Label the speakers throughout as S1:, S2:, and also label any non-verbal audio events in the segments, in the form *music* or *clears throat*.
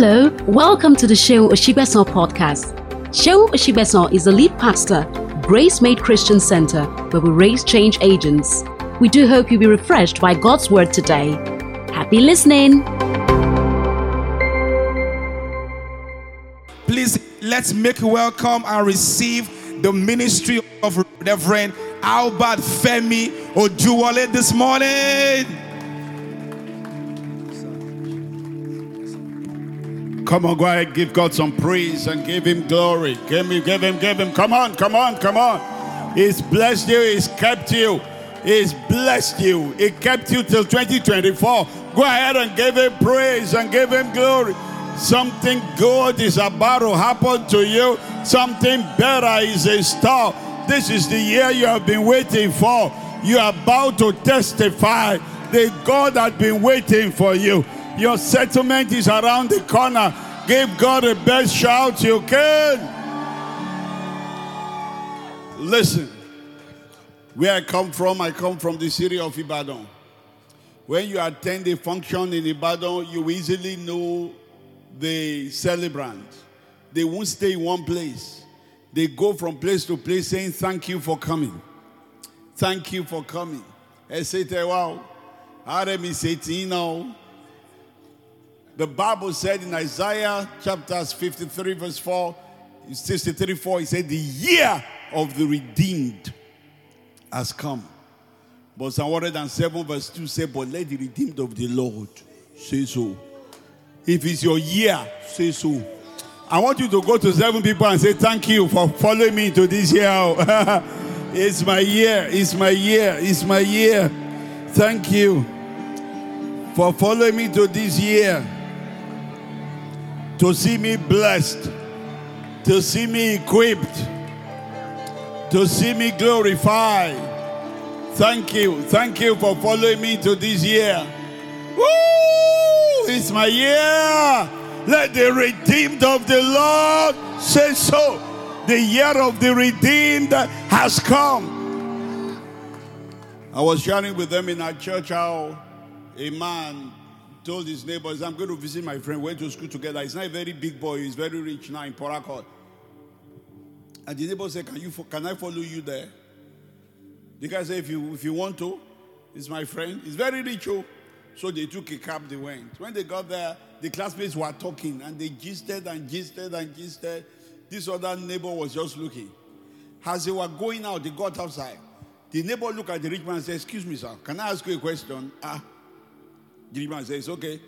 S1: Hello, welcome to the Shehu Oshibeson podcast. Shehu Oshibeson is the lead pastor, Grace Made Christian Center, where we raise change agents. We do hope you'll be refreshed by God's word today. Happy listening.
S2: Please let's make welcome and receive the ministry of Reverend Albert Femi Oduwole this morning.
S3: Come on, go ahead, give God some praise and give him glory. Give him, give him, give him. Come on, come on, come on. He's blessed you, he's kept you, he's blessed you, he kept you till 2024. Go ahead and give him praise and give him glory. Something good is about to happen to you, something better is in store. This is the year you have been waiting for. You are about to testify that God has been waiting for you. Your settlement is around the corner. Give God the best shout you can. Listen, where I come from, I come from the city of Ibadan. When you attend a function in Ibadan, you easily know the celebrant. They won't stay in one place. They go from place to place saying, Thank you for coming. Thank you for coming. I say, wow, Aremi say, now. The Bible said in Isaiah chapters 53, verse 4, 63, 4, he said, The year of the redeemed has come. But Psalm 107, verse 2 said, But let the redeemed of the Lord say so. If it's your year, say so. I want you to go to seven people and say, Thank you for following me to this year. *laughs* it's my year, it's my year, it's my year. Thank you for following me to this year to see me blessed, to see me equipped, to see me glorified. Thank you. Thank you for following me to this year. Woo! It's my year. Let the redeemed of the Lord say so. The year of the redeemed has come. I was sharing with them in our church how a man told his neighbors, I'm going to visit my friend. Went to school together. He's not a very big boy. He's very rich now in Port Harcourt. And the neighbor said, can, you, can I follow you there? The guy said, if you, if you want to, he's my friend. He's very rich. Oh. So they took a cab, they went. When they got there, the classmates were talking and they gisted and gisted and gisted. This other neighbor was just looking. As they were going out, they got outside. The neighbor looked at the rich man and said, Excuse me, sir, can I ask you a question? Ah, the man says, okay.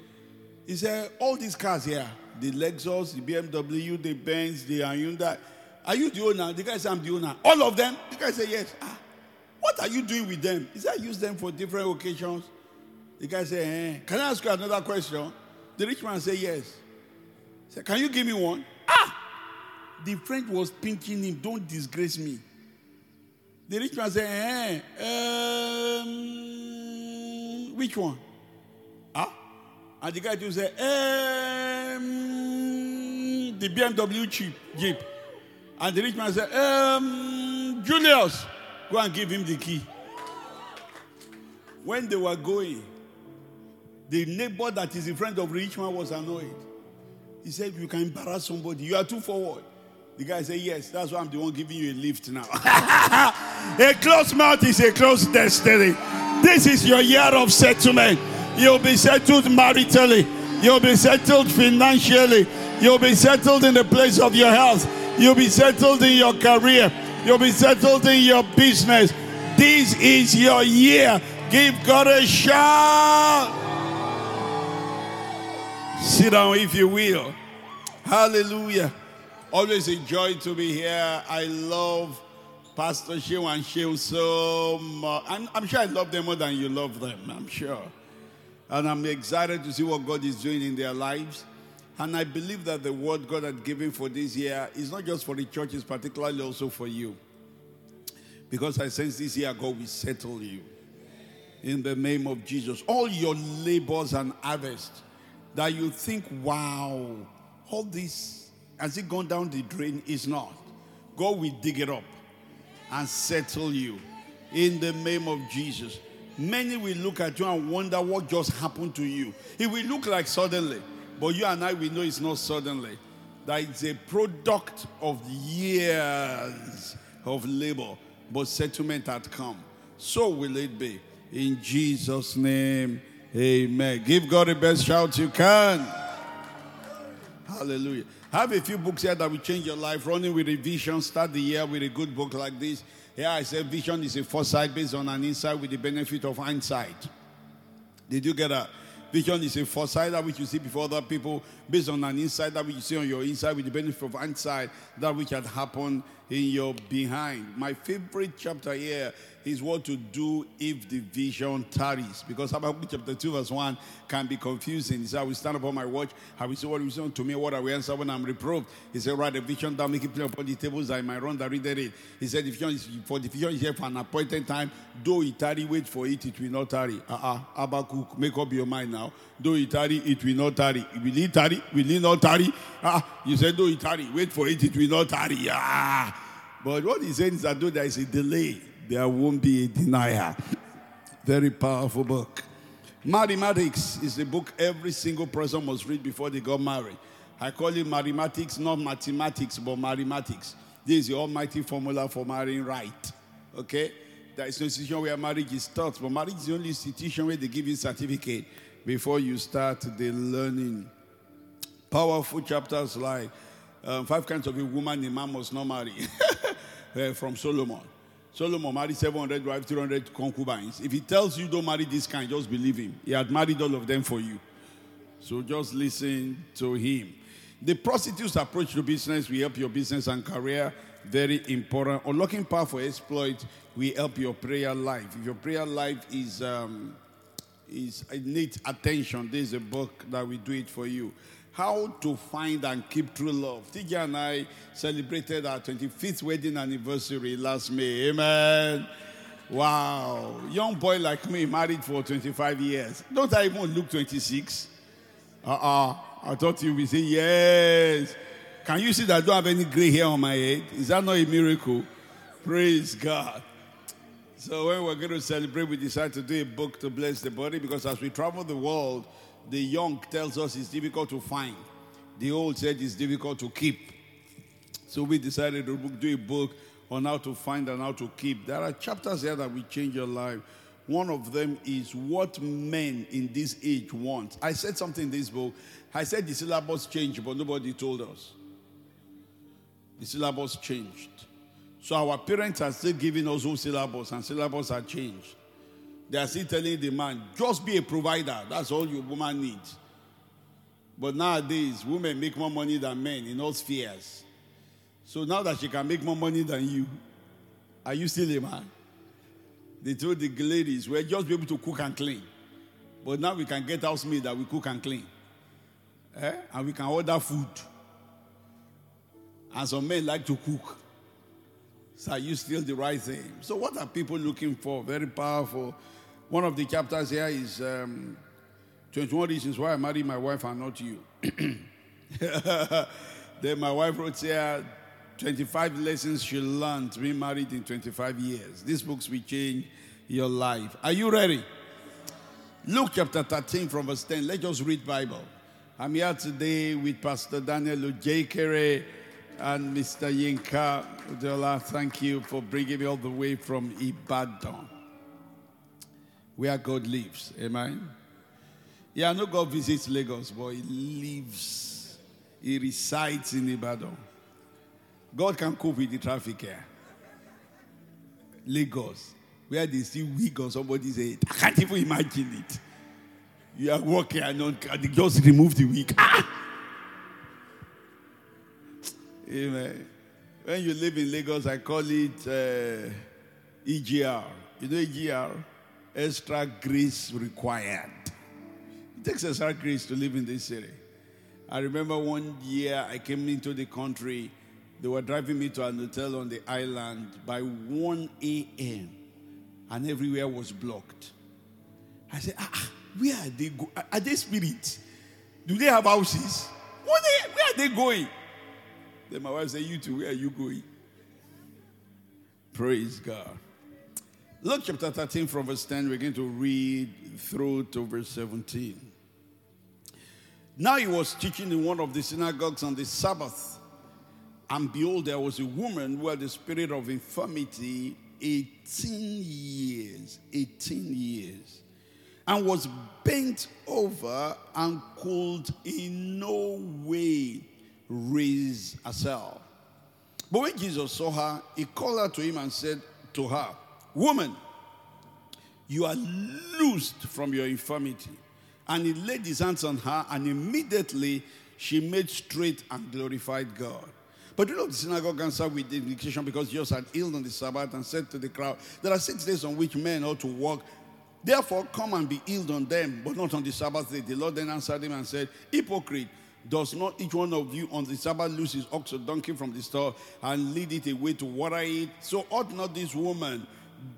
S3: He said, all these cars here, the Lexus, the BMW, the Benz, the Hyundai, are you the owner? The guy said, I'm the owner. All of them? The guy said, yes. Ah, what are you doing with them? He said, I use them for different occasions. The guy said, eh. can I ask you another question? The rich man said, yes. He said, can you give me one? Ah! The friend was pinching him, don't disgrace me. The rich man said, eh, um, which one? And the guy just said, um, the BMW Jeep, Jeep. And the rich man said, um, Julius, go and give him the key. When they were going, the neighbor that is in front of the rich man was annoyed. He said, You can embarrass somebody. You are too forward. The guy said, Yes, that's why I'm the one giving you a lift now. *laughs* a closed mouth is a closed destiny. This is your year of settlement. You'll be settled maritally. You'll be settled financially. You'll be settled in the place of your health. You'll be settled in your career. You'll be settled in your business. This is your year. Give God a shout. Sit down if you will. Hallelujah. Always a joy to be here. I love Pastor Shew and Shew so much. I'm, I'm sure I love them more than you love them. I'm sure. And I'm excited to see what God is doing in their lives. And I believe that the word God had given for this year is not just for the churches, particularly also for you. Because I sense this year God will settle you. In the name of Jesus. All your labors and harvest that you think, wow, all this, has it gone down the drain? Is not. God will dig it up and settle you. In the name of Jesus. Many will look at you and wonder what just happened to you. It will look like suddenly, But you and I, we know it's not suddenly. That it's a product of years of labor, but settlement had come. So will it be. In Jesus' name, amen. Give God the best shout you can. Hallelujah. Have a few books here that will change your life. Running with a vision. Start the year with a good book like this. Here I said vision is a foresight based on an insight with the benefit of hindsight. Did you get that? Vision is a foresight that which you see before other people based on an insight that which you see on your inside with the benefit of hindsight that which had happened in your behind. My favorite chapter here is what to do if the vision tarries. Because Habakkuk chapter 2, verse 1 can be confusing. He said, I will stand upon my watch. I will say what is on to me, what I will answer when I'm reproved. He said, Write the vision down, make it plain upon the tables, I might run that read it. He said, vision is for the vision is here for an appointed time. Though it tarry, wait for it, it will not tarry. Uh-uh. Habakkuk, make up your mind now. Though it tarry, it will not tarry. Will it tarry? Will it not tarry? Ah, you said, though it tarry, wait for it, it will not tarry. Ah. But what he's saying is that though there is a delay, there won't be a denier. Very powerful book. Mathematics is a book every single person must read before they got married. I call it mathematics, not mathematics, but mathematics. This is the almighty formula for marrying right. Okay? There is no institution where marriage is taught, but marriage is the only institution where they give you certificate before you start the learning. Powerful chapters like um, Five Kinds of a Woman a Man Must Not Marry uh, *laughs* from Solomon. Solomon married 700 wives, 300 concubines. If he tells you don't marry this kind, just believe him. He had married all of them for you. So just listen to him. The prostitute's approach to business will help your business and career. Very important. Unlocking power for exploit will help your prayer life. If your prayer life is um, is it needs attention, this is a book that will do it for you. How to find and keep true love. TJ and I celebrated our 25th wedding anniversary last May. Amen. Wow. Young boy like me, married for 25 years. Don't I even look 26? Uh uh I thought you would say yes. Can you see that I don't have any gray hair on my head? Is that not a miracle? Praise God. So when we're going to celebrate, we decided to do a book to bless the body because as we travel the world, the young tells us it's difficult to find. The old said it's difficult to keep. So we decided to do a book on how to find and how to keep. There are chapters here that will change your life. One of them is what men in this age want. I said something in this book. I said the syllabus changed, but nobody told us. The syllabus changed. So our parents are still giving us those syllabus, and syllabus are changed. They are still telling the man, just be a provider. That's all your woman needs. But nowadays, women make more money than men in all spheres. So now that she can make more money than you, are you still a man? They told the ladies, we're just be able to cook and clean. But now we can get housemaid that we cook and clean. Eh? And we can order food. And some men like to cook. So are you still the right thing? So what are people looking for? Very powerful. One of the chapters here is um, 21 reasons why I married my wife and not you. *laughs* then my wife wrote here 25 lessons she learned being married in 25 years. These books will change your life. Are you ready? Luke chapter 13 from verse 10. Let's just read Bible. I'm here today with Pastor Daniel Ujekere and Mr. Yinka Udola. Thank you for bringing me all the way from Ibadan, where God lives. Amen. Yeah, I know God visits Lagos, but He lives, He resides in Ibadan. God can cope with the traffic here. Lagos, where they see wig on somebody's head. I can't even imagine it. You are walking and they just remove the wig. Ah! Amen. When you live in Lagos, I call it uh, EGR. You know EGR? Extra grace required. It takes extra grace to live in this city. I remember one year I came into the country. They were driving me to an hotel on the island by 1 a.m. and everywhere was blocked. I said, ah, ah where are they going? Are they spirits? Do they have houses? Where, they, where are they going? Then my wife said, You too, where are you going? Praise God. Luke chapter 13 from verse 10, we're going to read through to verse 17. Now he was teaching in one of the synagogues on the Sabbath. And behold, there was a woman who had the spirit of infirmity 18 years. 18 years. And was bent over and could in no way raise herself. But when Jesus saw her, he called her to him and said to her, Woman, you are loosed from your infirmity. And he laid his hands on her, and immediately she made straight and glorified God. But you know, the synagogue answered with indignation because Jesus had healed on the Sabbath and said to the crowd, There are six days on which men ought to work. Therefore, come and be healed on them, but not on the Sabbath day. The Lord then answered him and said, Hypocrite, does not each one of you on the Sabbath loose his ox or donkey from the stall and lead it away to water it? So ought not this woman,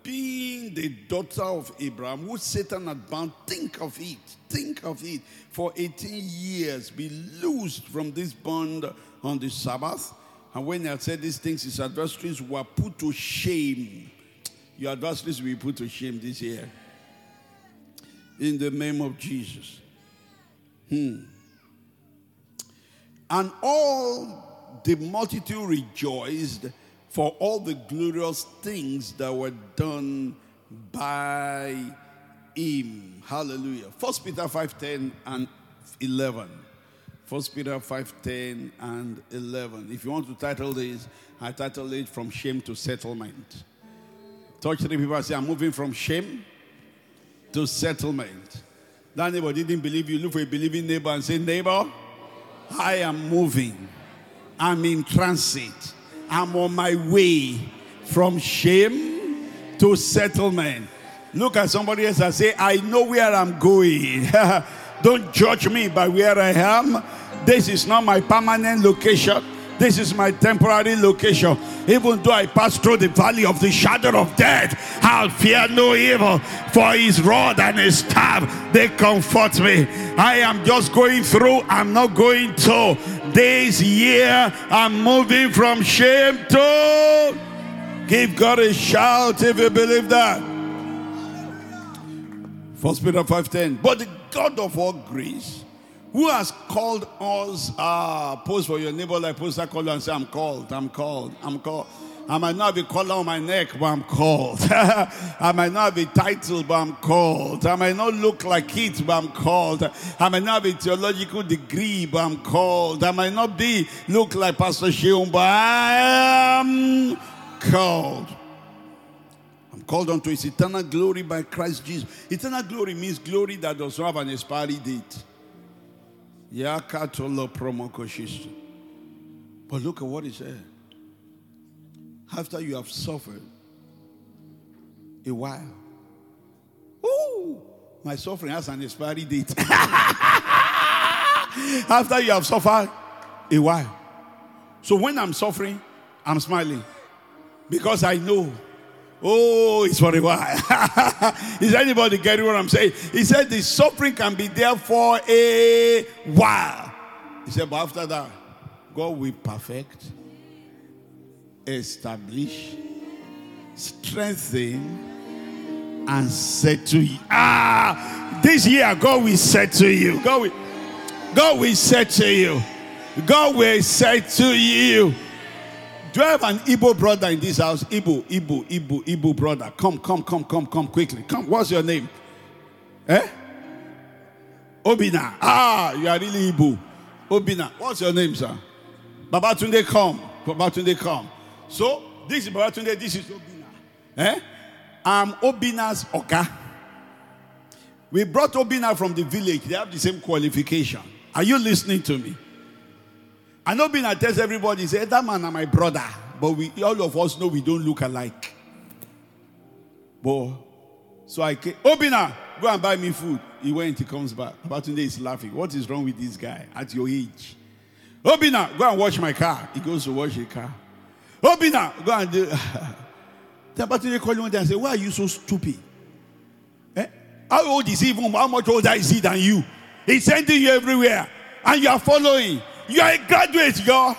S3: being the daughter of Abraham, who Satan had bound, think of it, think of it, for 18 years be loosed from this bond on the Sabbath? And when he had said these things, his adversaries were put to shame. Your adversaries will be put to shame this year. In the name of Jesus. Hmm. And all the multitude rejoiced for all the glorious things that were done by him. Hallelujah. First Peter 5:10 and 11. First Peter 5:10 and 11. If you want to title this, I title it from shame to settlement. Touch three people and say, I'm moving from shame to settlement. That neighbor didn't believe you. Look for a believing neighbor and say, neighbor, I am moving. I'm in transit. I'm on my way from shame to settlement. Look at somebody else and say, I know where I'm going. *laughs* Don't judge me by where I am. This is not my permanent location. This is my temporary location. Even though I pass through the valley of the shadow of death, I'll fear no evil, for his rod and his staff, they comfort me. I am just going through, I'm not going to. This year, I'm moving from shame to. Give God a shout if you believe that. First Peter 5:10. But the God of all grace, who has called us, ah, pose for your neighbor like poster call and say, I'm called, I'm called, I'm called. I might not be called on my neck, but I'm called. *laughs* I might not be titled, but I'm called. I might not look like it, but I'm called. I might not be theological degree, but I'm called. I might not be look like Pastor Sheung, but I am called. I'm called unto his eternal glory by Christ Jesus. Eternal glory means glory that does not have an expiry date. But look at what he said. After you have suffered a while. Ooh, my suffering has an expiry date. *laughs* After you have suffered a while. So when I'm suffering, I'm smiling. Because I know Oh, it's for a while. Is anybody getting what I'm saying? He said the suffering can be there for a while. He said, but after that, God will perfect, establish, strengthen, and settle you. Ah, this year, God will settle you. God will, God will settle you. God will settle you. Do I have an Igbo brother in this house? Igbo, Igbo, Igbo, Igbo brother. Come, come, come, come, come quickly. Come. What's your name? Eh? Obina. Ah, you are really Igbo. Obina. What's your name, sir? Babatunde, come. Babatunde, come. So, this is Babatunde, this is Obina. Eh? I'm Obina's Oka. We brought Obina from the village. They have the same qualification. Are you listening to me? I know being I tells everybody, say that man are my brother, but we all of us know we don't look alike. But so I came, Obina, go and buy me food. He went, he comes back. About today he's laughing. What is wrong with this guy at your age? Obina, go and wash my car. He goes to wash the car. Obina, go and do. Then about today call him and say, Why are you so stupid? Eh? How old is he? How much older is he than you? He's sending you everywhere. And you are following. You are a graduate, girl.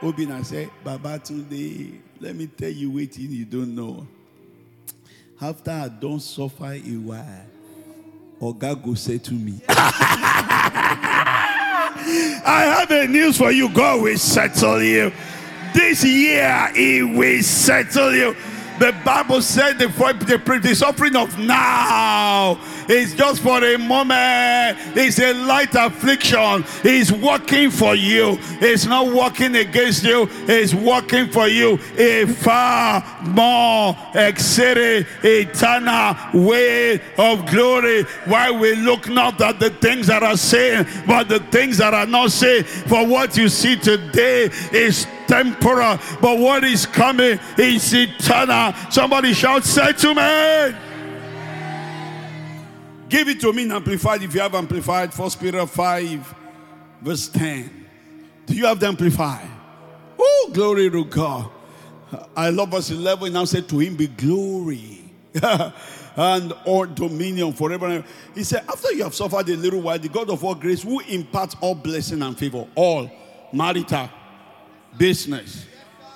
S3: Obina said, Baba, today, let me tell you waiting you don't know. After I don't suffer a while, go say to me. *laughs* I have a news for you. God will settle you. This year, He will settle you. The Bible said the, the, the suffering of now is just for a moment. It's a light affliction. He's working for you. It's not working against you. It's working for you. A far more exceeding eternal way of glory. Why we look not at the things that are seen, but the things that are not seen. For what you see today is temporal, but what is coming is eternal. Somebody shout, me. Give it to me in amplified if you have amplified. First Peter 5, verse 10. Do you have the amplified? Oh, glory to God. I love verse 11. Now said to him be glory *laughs* and all dominion forever. He said, after you have suffered a little while, the God of all grace will impart all blessing and favor, all marital, business,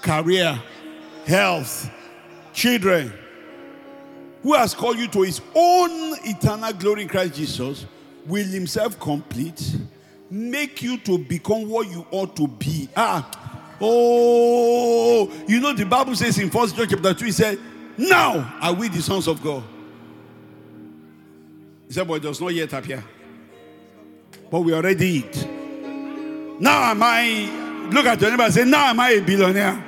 S3: career, health, children, who has called you to his own eternal glory in Christ Jesus, will himself complete, make you to become what you ought to be. Ah, oh, you know the Bible says in First John chapter 2, he said, Now are we the sons of God. He said, But it does not yet appear. But we already it. Now am I, look at your neighbor and say, Now am I a billionaire?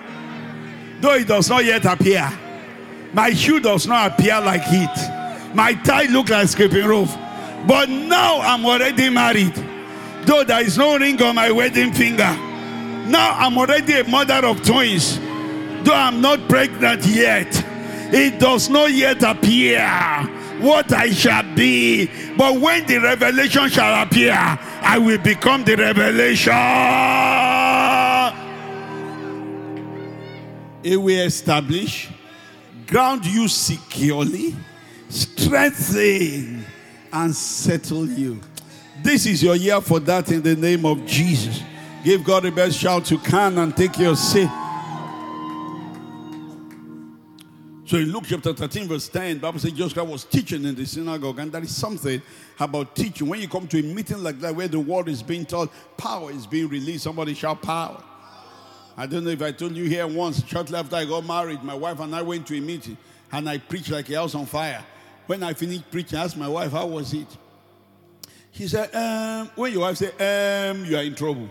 S3: Though it does not yet appear. My shoe does not appear like it. My tie look like skipping roof. But now I'm already married. Though there is no ring on my wedding finger. Now I'm already a mother of twins. Though I'm not pregnant yet. It does not yet appear what I shall be. But when the revelation shall appear, I will become the revelation. It will establish ground you securely, strengthen, and settle you. This is your year for that in the name of Jesus. Give God the best shout you can and take your seat. So in Luke chapter 13, verse 10, Bible says Jesus was teaching in the synagogue, and there is something about teaching. When you come to a meeting like that where the word is being taught, power is being released. Somebody shout power. I don't know if I told you here once, shortly after I got married, my wife and I went to a meeting and I preached like a house on fire. When I finished preaching, I asked my wife, How was it? She said, um, When your wife said, um, You are in trouble.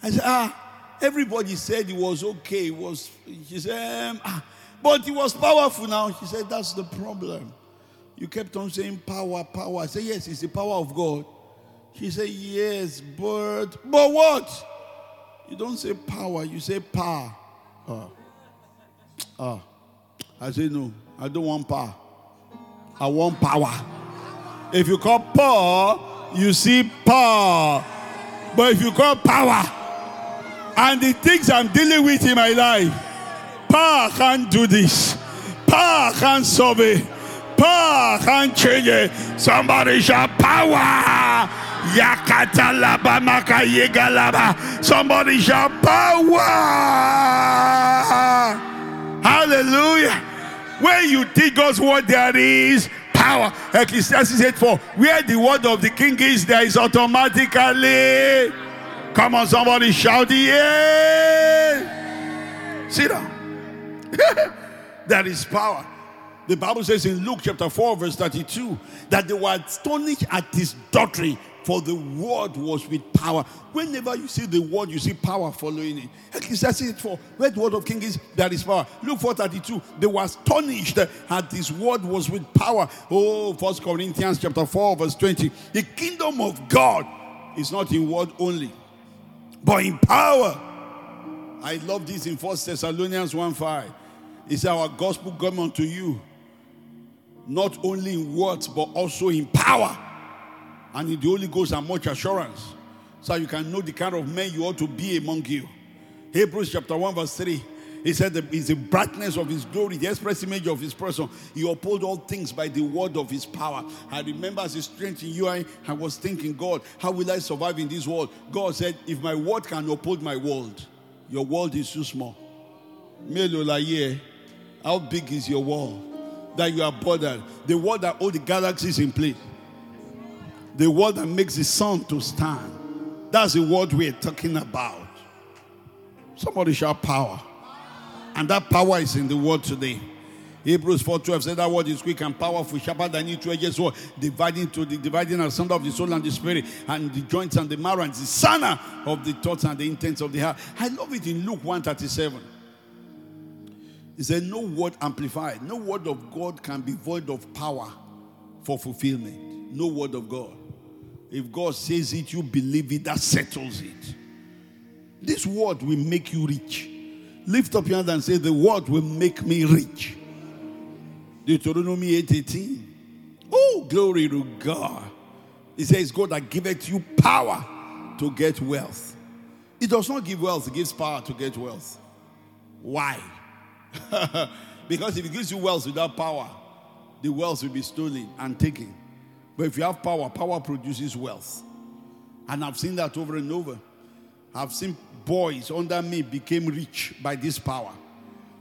S3: I said, Ah, everybody said it was okay. It was, she said, um, ah, But it was powerful now. She said, That's the problem. You kept on saying power, power. I said, Yes, it's the power of God. She said, Yes, but, but what? You don't say power, you say power. Ah. Ah. I say no, I don't want power. I want power. If you call power, you see power. But if you call power, and the things I'm dealing with in my life, power can't do this. Power can't solve it. Power can't change it. Somebody shout power. Somebody shout power. Hallelujah. When you think God's word, there is power. Ecclesiastes 8 4. Where the word of the king is, there is automatically. Come on, somebody shout the yeah. Sit down. *laughs* there is power. The Bible says in Luke chapter 4, verse 32, that they were astonished at his doctrine, for the word was with power. Whenever you see the word, you see power following it. Ecclesiastes 4, where the word of king is, there is power. Luke 4 32, they were astonished at his word was with power. Oh, First Corinthians chapter 4, verse 20. The kingdom of God is not in word only, but in power. I love this in First Thessalonians 1 5. It's our gospel come unto you, not only in words, but also in power. And in the Holy Ghost and much assurance. So you can know the kind of men you ought to be among you. Hebrews chapter 1, verse 3. He said is the brightness of his glory, the express image of his person. He uphold all things by the word of his power. I remember as a strength in you, I, I was thinking, God, how will I survive in this world? God said, if my word can uphold my world, your world is too small. How big is your world that you are bothered? The world that hold the galaxies in place. The word that makes the sun to stand. That's the word we're talking about. Somebody shout power. And that power is in the word today. Hebrews 4:12 said that word is quick and powerful, sharper than any two-edged sword, dividing to the dividing asunder of the soul and the spirit, and the joints and the marrow, and the sana of the thoughts and the intents of the heart. I love it in Luke 137. He said, No word amplified, no word of God can be void of power for fulfillment. No word of God. If God says it, you believe it, that settles it. This word will make you rich. Lift up your hand and say, The word will make me rich. Deuteronomy 8:18. Oh, glory to God. He says, God that giveth you power to get wealth. It does not give wealth, it gives power to get wealth. Why? *laughs* because if it gives you wealth without power, the wealth will be stolen and taken. But if you have power, power produces wealth. And I've seen that over and over. I've seen boys under me became rich by this power.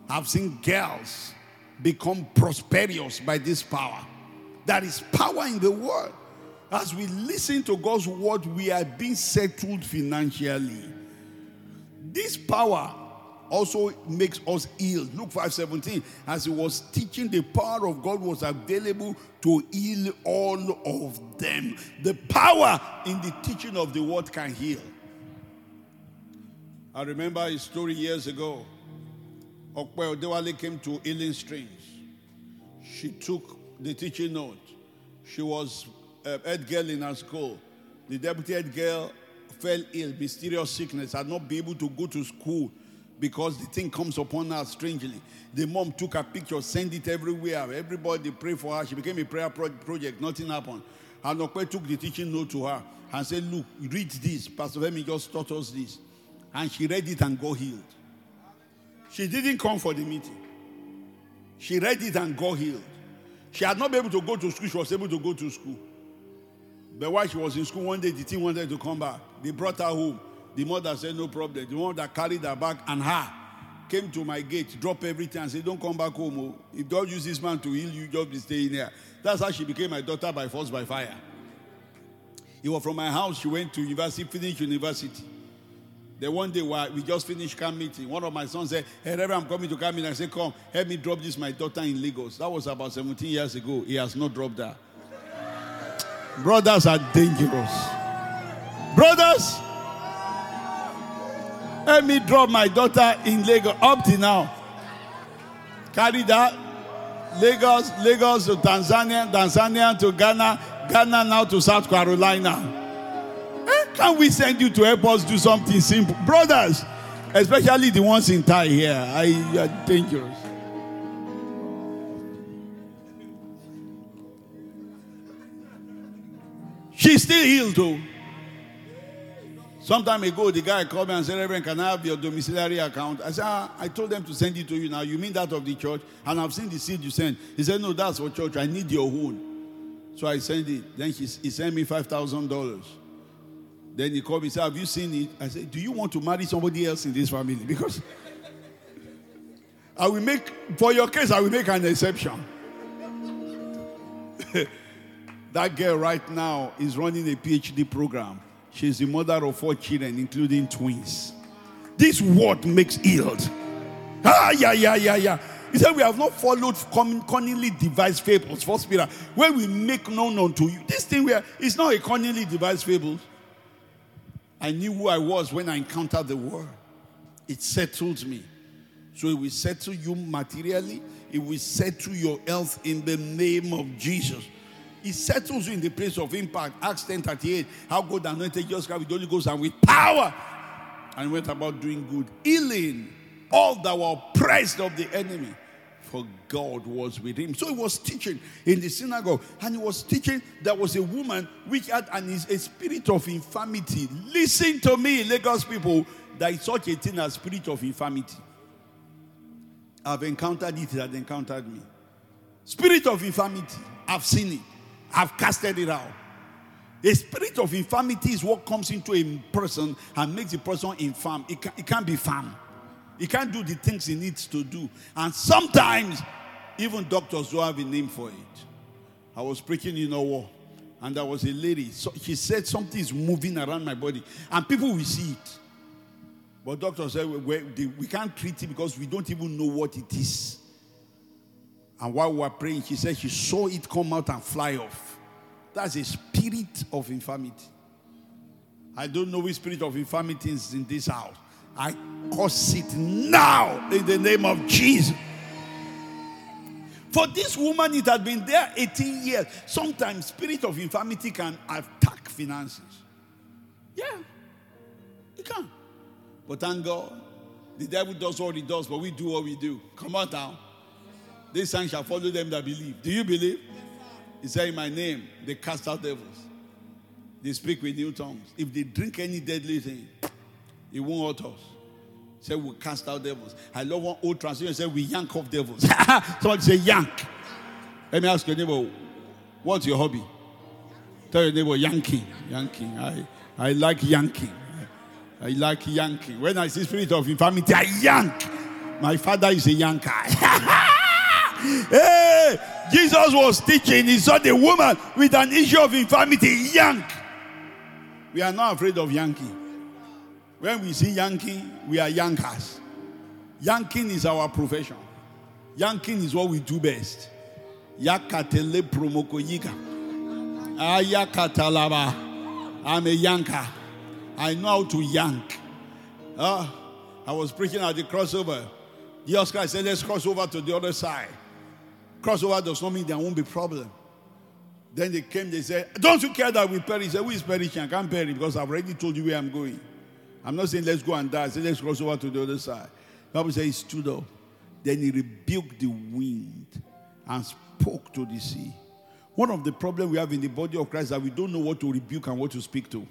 S3: I've seen girls become prosperous by this power. There is power in the word. As we listen to God's word, we are being settled financially. This power also makes us heal. Luke 5:17, as he was teaching, the power of God was available to heal all of them. The power in the teaching of the word can heal. I remember a story years ago. Okwe Odewale came to Healing Streams. She took the teaching note. She was a head girl in her school. The deputy head girl fell ill, mysterious sickness, had not been able to go to school because the thing comes upon her strangely. The mom took a picture, sent it everywhere. Everybody prayed for her. She became a prayer pro- project. Nothing happened. And Okwe took the teaching note to her and said, Look, read this. Pastor Femi just taught us this. And she read it and got healed. She didn't come for the meeting. She read it and got healed. She had not been able to go to school. She was able to go to school. But while she was in school, one day the team wanted to come back. They brought her home. The mother said, No problem. The one that carried her back and her came to my gate, dropped everything, and said, Don't come back home. Oh. If God uses this man to heal you, just be staying here. That's how she became my daughter by force, by fire. He was from my house. She went to university, finished university. Then one day we just finished camp meeting, one of my sons said, Hey, Reverend, I'm coming to camp meeting. I said, Come, help me drop this, my daughter in Lagos. That was about 17 years ago. He has not dropped her. Brothers are dangerous. Brothers, let me drop my daughter in Lagos up to now. Carry that. Lagos, Lagos to Tanzania, Tanzania to Ghana, Ghana now to South Carolina. Eh, Can we send you to help us do something simple? Brothers, especially the ones in Thai here, I, are dangerous. She's still healed though. Some time ago, the guy called me and said, Reverend, can I have your domiciliary account? I said, ah, I told them to send it to you now. You mean that of the church? And I've seen the seed you sent. He said, No, that's for church. I need your own. So I sent it. Then he, he sent me $5,000. Then he called me and said, Have you seen it? I said, Do you want to marry somebody else in this family? *laughs* Because I will make, for your case, I will make an exception. *laughs* that girl right now is running a PhD program. She's the mother of four children, including twins. This word makes healed. Ah, yeah, yeah, yeah, yeah. He said, We have not followed cunningly devised fables. First Peter, where we make known unto you. This thing where it's not a cunningly devised fable. I knew who I was when I encountered the word. It settled me. So it will settle you materially, it will settle your health in the name of Jesus. It settles you in the place of impact. Acts 10 38. How God anointed Jesus Christ with the Holy Ghost and with power. And went about doing good, healing all that were oppressed of the enemy. For God was with him. So he was teaching in the synagogue, and he was teaching. There was a woman which had an, a spirit of infirmity. Listen to me, Lagos people. There is such a thing as spirit of infirmity. I've encountered it, it has encountered me. Spirit of infirmity, I've seen it. I've casted it out. A spirit of infirmity is what comes into a person and makes the person infirm. It, can, it can't be firm. It can't do the things he needs to do. And sometimes, even doctors don't have a name for it. I was preaching in a war. And there was a lady. So she said something is moving around my body, and people will see it. But doctor said we, we, we can't treat it because we don't even know what it is. And while we were praying, she said she saw it come out and fly off. That's a spirit of infirmity. I don't know which spirit of infirmity is in this house. I curse it now in the name of Jesus. For this woman, it had been there 18 years. Sometimes spirit of infirmity can attack finances. Yeah, it can. But thank God, the devil does what he does, but we do what we do. Come on now. This sign shall follow them that believe. Do you believe? He said, In my name, they cast out devils. They speak with new tongues. If they drink any deadly thing, it won't hurt us. Said, we cast out devils. I love one old translation said, we yank off devils. *laughs* Somebody say yank. Let me ask your neighbor, what's your hobby? Tell your neighbor yanking. Yanking. I, I like yanking. I like yanking. When I see spirit of infirmity, I yank. My father is a yanker. *laughs* hey, Jesus was teaching. He saw the woman with an issue of infirmity yank. We are not afraid of yanking. When we see yanking, we are yankers. Yanking is our profession. Yanking is what we do best. Yakatele promoko yika. Ayakatalaba. I'm a yanker. I know how to yank. Uh, I was preaching at the crossover. The Christ said, let's cross over to the other side. Crossover does not mean there won't be problem. Then they came, they said, Don't you care that we perish? He said, Who is perishing? I can't perish because I've already told you where I'm going. I'm not saying let's go and die. I said, Let's cross over to the other side. The Bible says he stood up. Then he rebuked the wind and spoke to the sea. One of the problems we have in the body of Christ is that we don't know what to rebuke and what to speak to.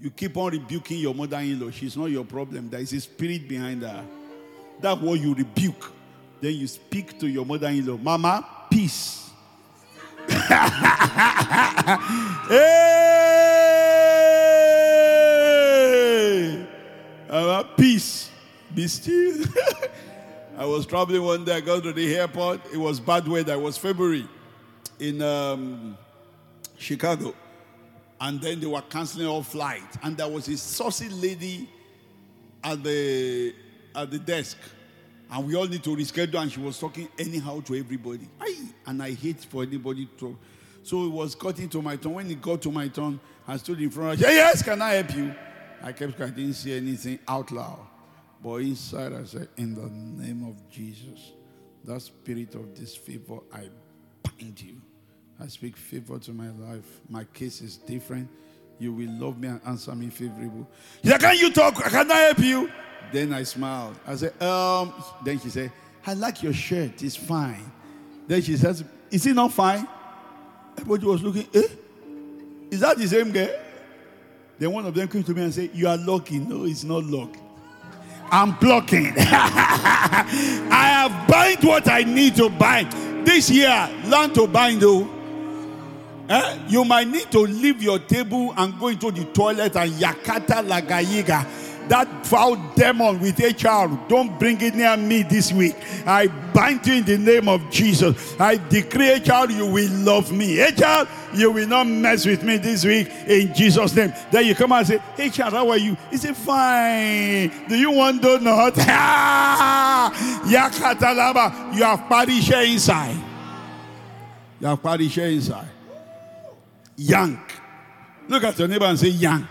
S3: You keep on rebuking your mother in law. She's not your problem. There is a spirit behind her. That's what you rebuke. Then you speak to your mother in law. Mama, peace. *laughs* hey! Mama, peace. Be still. *laughs* I was traveling one day. I got to the airport. It was bad weather. It was February in um, Chicago. And then they were canceling all flights. And there was a saucy lady at the at the desk. And we all need to reschedule. And she was talking anyhow to everybody. Aye. And I hate for anybody to. So it was cutting to my turn. When it got to my turn, I stood in front. I said, Yes, can I help you? I kept I didn't say anything out loud. But inside, I said, In the name of Jesus, that spirit of disfavor, I bind you. I speak favor to my life. My case is different. You will love me and answer me favorable. Said, Can you talk? Can I help you? Then I smiled. I said, Um, then she said, I like your shirt. It's fine. Then she says, Is it not fine? Everybody was looking, eh? Is that the same girl? Then one of them came to me and said, You are lucky. No, it's not luck. I'm blocking. *laughs* I have bind what I need to bind. This year, learn to bind though. Eh? You might need to leave your table and go into the toilet and yakata lagayiga. That foul demon with HR, don't bring it near me this week. I bind you in the name of Jesus. I decree, HR, you will love me. HR, you will not mess with me this week in Jesus' name. Then you come and say, HR, how are you? He said, fine. Do you want donut? *laughs* Yakatalaba, you have party share inside. You have party share inside. Yank. Look at your neighbor and say, yank.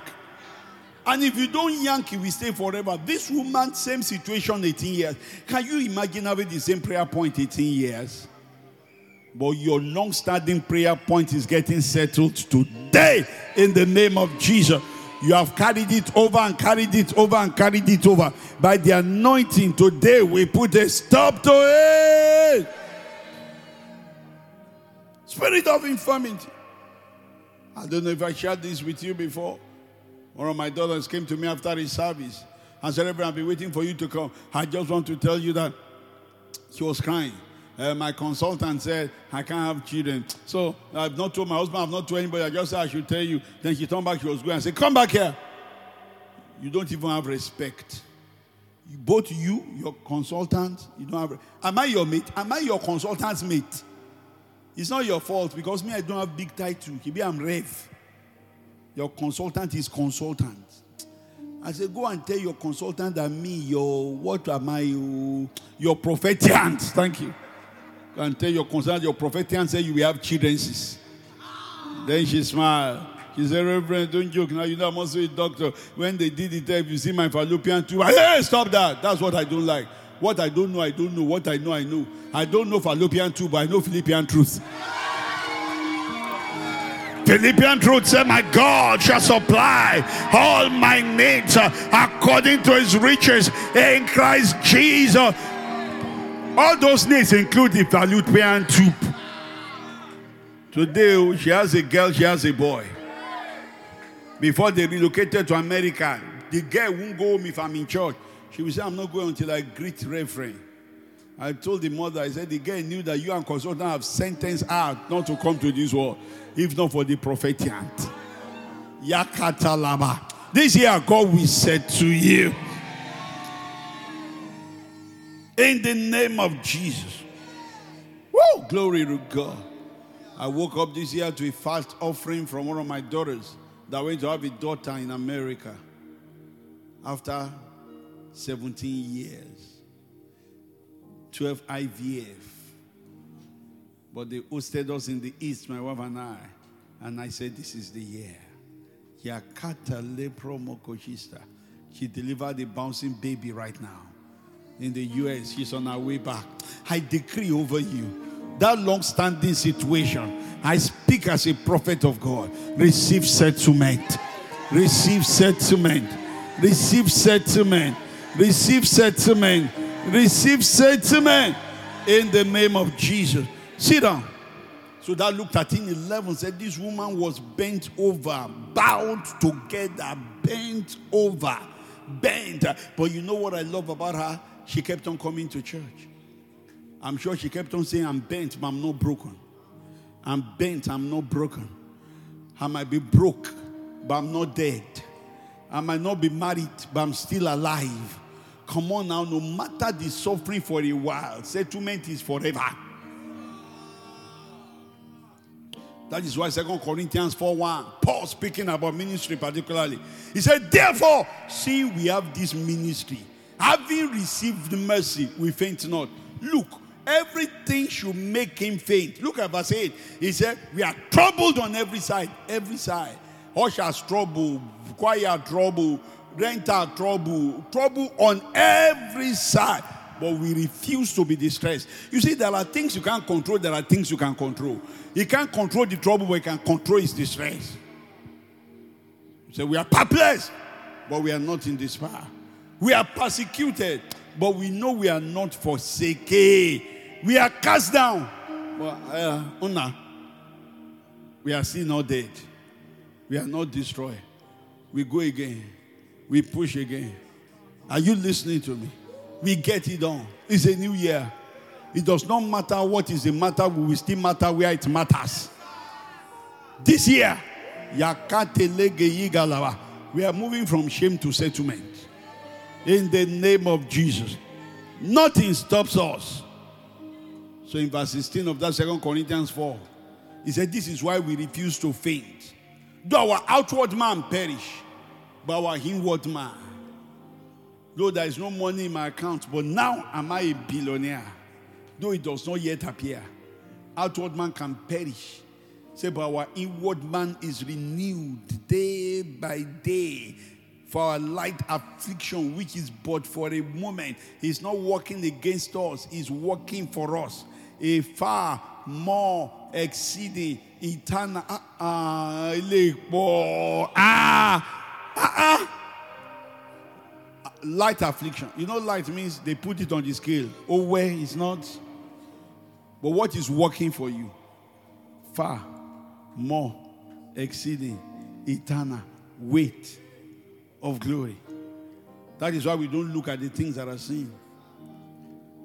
S3: And if you don't yank, it will stay forever. This woman, same situation, 18 years. Can you imagine having the same prayer point 18 years? But your long standing prayer point is getting settled today in the name of Jesus. You have carried it over and carried it over and carried it over. By the anointing today, we put a stop to it. Spirit of infirmity. I don't know if I shared this with you before. One of my daughters came to me after his service and said, Reverend, I've been waiting for you to come. I just want to tell you that she was crying. Uh, my consultant said, I can't have children. So I've not told my husband, I've not told anybody. I just said I should tell you. Then she turned back, she was going and said, Come back here. You don't even have respect. Both you, your consultant, you don't have. Am I your mate? Am I your consultant's mate? It's not your fault because me, I don't have big title. Maybe I'm Rev. Your consultant is consultant. I said, go and tell your consultant that me, your what am I, you, your prophetian. Thank you. Go and tell your consultant, your prophetian say you will have children's. Then she smiled. She said, Reverend, don't joke. Now you know I'm also a doctor. When they did the test, you see my fallopian tube. I hey, stop that. That's what I don't like. What I don't know, I don't know. What I know, I know. I don't know fallopian tube, but I know Philippian truth. Philippian truth said, My God shall supply all my needs uh, according to his riches in Christ Jesus. All those needs include the fallopian tube. Today, oh, she has a girl, she has a boy. Before they relocated to America, the girl won't go home if I'm in church. She will say, I'm not going until I greet Reverend. I told the mother, I said, the girl knew that you and consultant have sentenced her not to come to this world, if not for the prophetiant. Yakatalaba. This year, God will say to you. In the name of Jesus. Woo! Glory to God. I woke up this year to a fast offering from one of my daughters that went to have a daughter in America after 17 years. 12 IVF. But they hosted us in the East, my wife and I. And I said, This is the year. Yakata lepro mokoshista. She delivered a bouncing baby right now. In the US, she's on her way back. I decree over you that long standing situation. I speak as a prophet of God. Receive settlement. Receive settlement. Receive settlement. Receive settlement. Receive settlement in the name of Jesus. Sit down. So that looked at 13 11 said, This woman was bent over, bowed together, bent over, bent. But you know what I love about her? She kept on coming to church. I'm sure she kept on saying, I'm bent, but I'm not broken. I'm bent, I'm not broken. I might be broke, but I'm not dead. I might not be married, but I'm still alive. Come on now, no matter the suffering for a while, settlement is forever. That is why Second Corinthians 4 1, Paul speaking about ministry particularly. He said, Therefore, see, we have this ministry. Having received mercy, we faint not. Look, everything should make him faint. Look at verse 8. He said, We are troubled on every side. Every side. Ushers trouble, choir trouble, rental trouble, trouble on every side. But we refuse to be distressed. You see, there are things you can't control, there are things you can control. You can't control the trouble, but he can control his distress. So we are perplexed, but we are not in despair. We are persecuted, but we know we are not forsaken. We are cast down. But uh, Una, we are still not dead. We are not destroyed. We go again. We push again. Are you listening to me? We get it on. It's a new year. It does not matter what is the matter, we will still matter where it matters. This year, we are moving from shame to settlement. In the name of Jesus. Nothing stops us. So in verse 16 of that second Corinthians 4, he said, This is why we refuse to faint. Though our outward man perish, but our inward man. Though there is no money in my account, but now am I a billionaire. Though it does not yet appear. Outward man can perish. Say, but our inward man is renewed day by day. For our light affliction, which is but for a moment, He's not working against us, He's working for us. A far more exceeding eternal. Ah, ah, ah, ah, ah. Light affliction. You know, light means they put it on the scale. Oh, where it's not. But what is working for you? Far more exceeding eternal weight of glory. That is why we don't look at the things that are seen.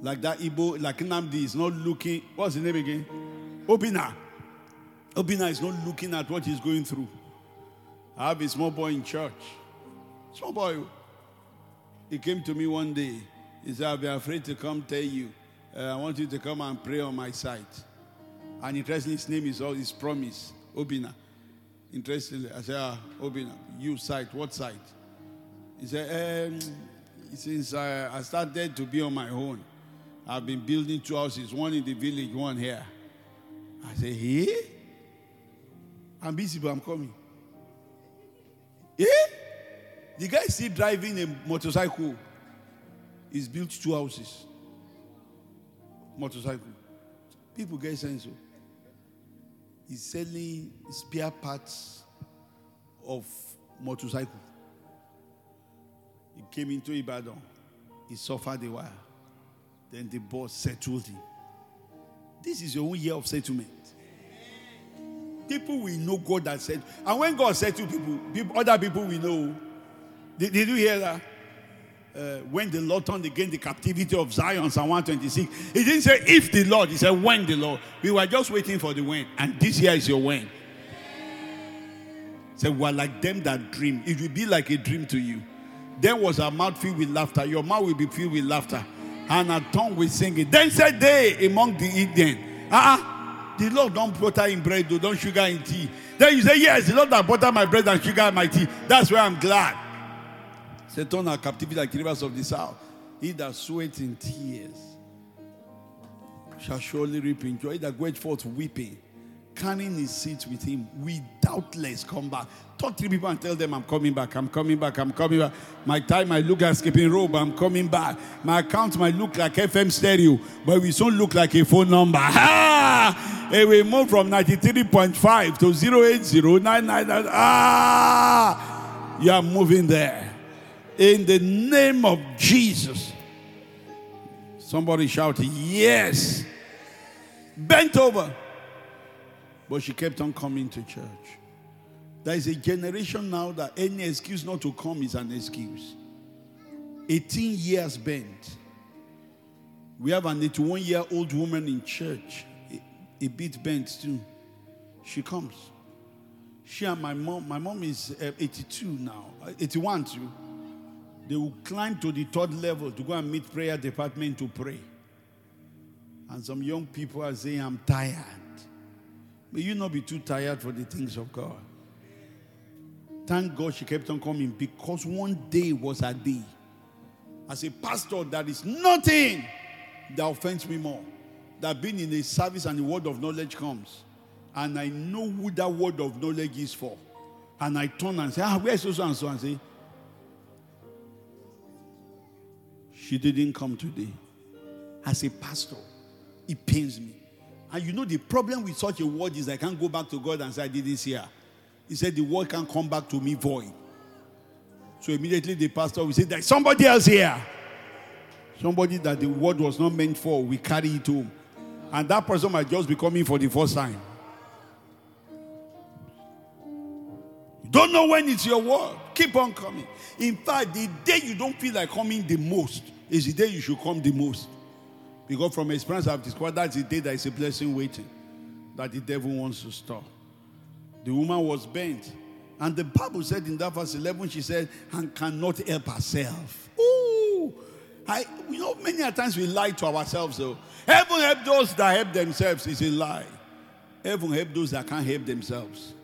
S3: Like that Igbo, like Nnamdi is not looking. What's the name again? Obinna. Obinna is not looking at what he's going through. I have a small boy in church. Small boy. He came to me one day. He said, I'll be afraid to come tell you. Uh, I want you to come and pray on my side. And interestingly, his name is all his promise, Obinna. Interestingly, I said, ah, Obinna, you site, what site? He said, um, since I, I started to be on my own, I've been building two houses, one in the village, one here. I said, hey? I'm busy, but I'm coming. Yeah? The guy is still driving a motorcycle. He's built two houses. Motorcycle. People get sense. oh. He's selling spare parts of motorcycle. He came into Ibadan. He suffered a while. Then the boss settled him. This is your own year of settlement. People will know God has said. And when God said to people, people other people will know. Did, did you hear that? Uh, when the Lord turned again the captivity of Zion, Psalm 126. He didn't say if the Lord, he said when the Lord. We were just waiting for the when. And this year is your when. Say, we are like them that dream. It will be like a dream to you. Then was our mouth filled with laughter. Your mouth will be filled with laughter. And our tongue will sing it. Then said they among the Eden. Ah, uh the Lord don't butter in bread, don't sugar in tea. Then you say, Yes, the Lord that butter my bread and sugar in my tea. That's why I'm glad. Say, turn our captivity like rivers of the south. He that sweat in tears shall surely reap in joy. He that goeth forth weeping, carrying his seat with him, will doubtless come back. Talk to people and tell them, I'm coming back, I'm coming back, I'm coming back. My time might look like skipping rope, I'm coming back. My account might look like FM stereo, but we soon look like a phone number. *laughs* Ah! And we move from 93.5 to 08099. Ah! You are moving there. In the name of Jesus. Somebody shouted, Yes. Bent over. But she kept on coming to church. There is a generation now that any excuse not to come is an excuse. 18 years bent. We have an 81 year old woman in church, a, a bit bent too. She comes. She and my mom, my mom is uh, 82 now, uh, 81 too. They will climb to the third level to go and meet prayer department to pray. And some young people are saying, I'm tired. May you not be too tired for the things of God. Thank God she kept on coming because one day was a day. As a pastor, there is nothing that offends me more than being in a service and the word of knowledge comes. And I know who that word of knowledge is for. And I turn and say, Ah, where's so and so? And say, She didn't come today. As a pastor, it pains me. And you know, the problem with such a word is I can't go back to God and say, I did this here. He said, The word can't come back to me void. So immediately the pastor will say, There's somebody else here. Somebody that the word was not meant for, we carry it home. And that person might just be coming for the first time. You don't know when it's your word. Keep on coming. In fact, the day you don't feel like coming the most is the day you should come the most. Because from experience, I've discovered that's the day that is a blessing waiting, that the devil wants to stop. The woman was bent. And the Bible said in that verse 11, she said, and cannot help herself. Ooh. I, you know, many times we lie to ourselves, though. Heaven help those that help themselves is a lie. Heaven help those that can't help themselves.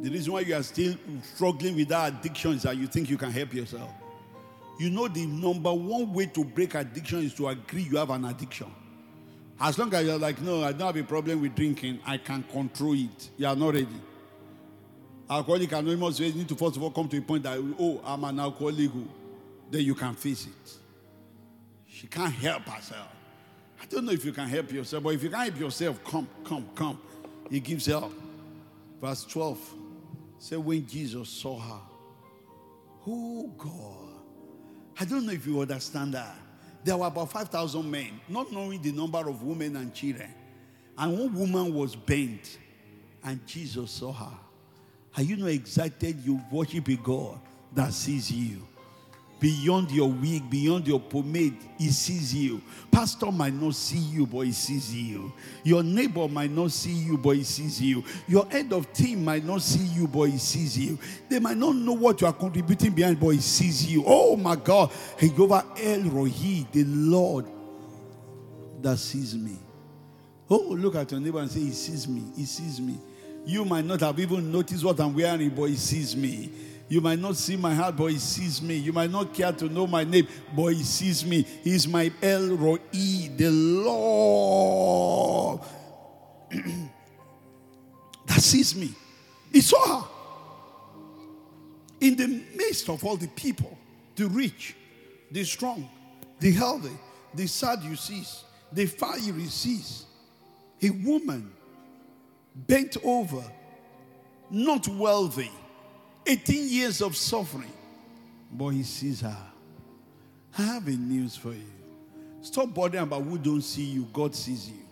S3: The reason why you are still struggling with that addiction is that you think you can help yourself. You know, the number one way to break addiction is to agree you have an addiction. As long as you're like, no, I don't have a problem with drinking, I can control it. You are not ready. Alcoholic Anonymous says you need to first of all come to a point that, oh, I'm an alcoholic. Oh. Then you can face it. She can't help herself. I don't know if you can help yourself, but if you can't help yourself, come, come, come. He gives help. Verse 12 say when Jesus saw her, oh God, I don't know if you understand that. There were about 5,000 men, not knowing the number of women and children. And one woman was bent, and Jesus saw her. Are you not excited you worship a God that sees you? Beyond your wig, beyond your pomade, he sees you. Pastor might not see you, but he sees you. Your neighbor might not see you, but he sees you. Your head of team might not see you, but he sees you. They might not know what you are contributing behind, but he sees you. Oh my God. Jehovah El Roi, the Lord that sees me. Oh, look at your neighbor and say, He sees me. He sees me. You might not have even noticed what I'm wearing, but He sees me. You might not see my heart, but He sees me. You might not care to know my name, but He sees me. He's my El Roi, the Lord *clears throat* that sees me. He saw her in the midst of all the people, the rich, the strong, the healthy, the sad you Sadducees, the Pharisees. A woman bent over, not wealthy, 18 years of suffering, but he sees her. I have a news for you. Stop bothering about who don't see you. God sees you.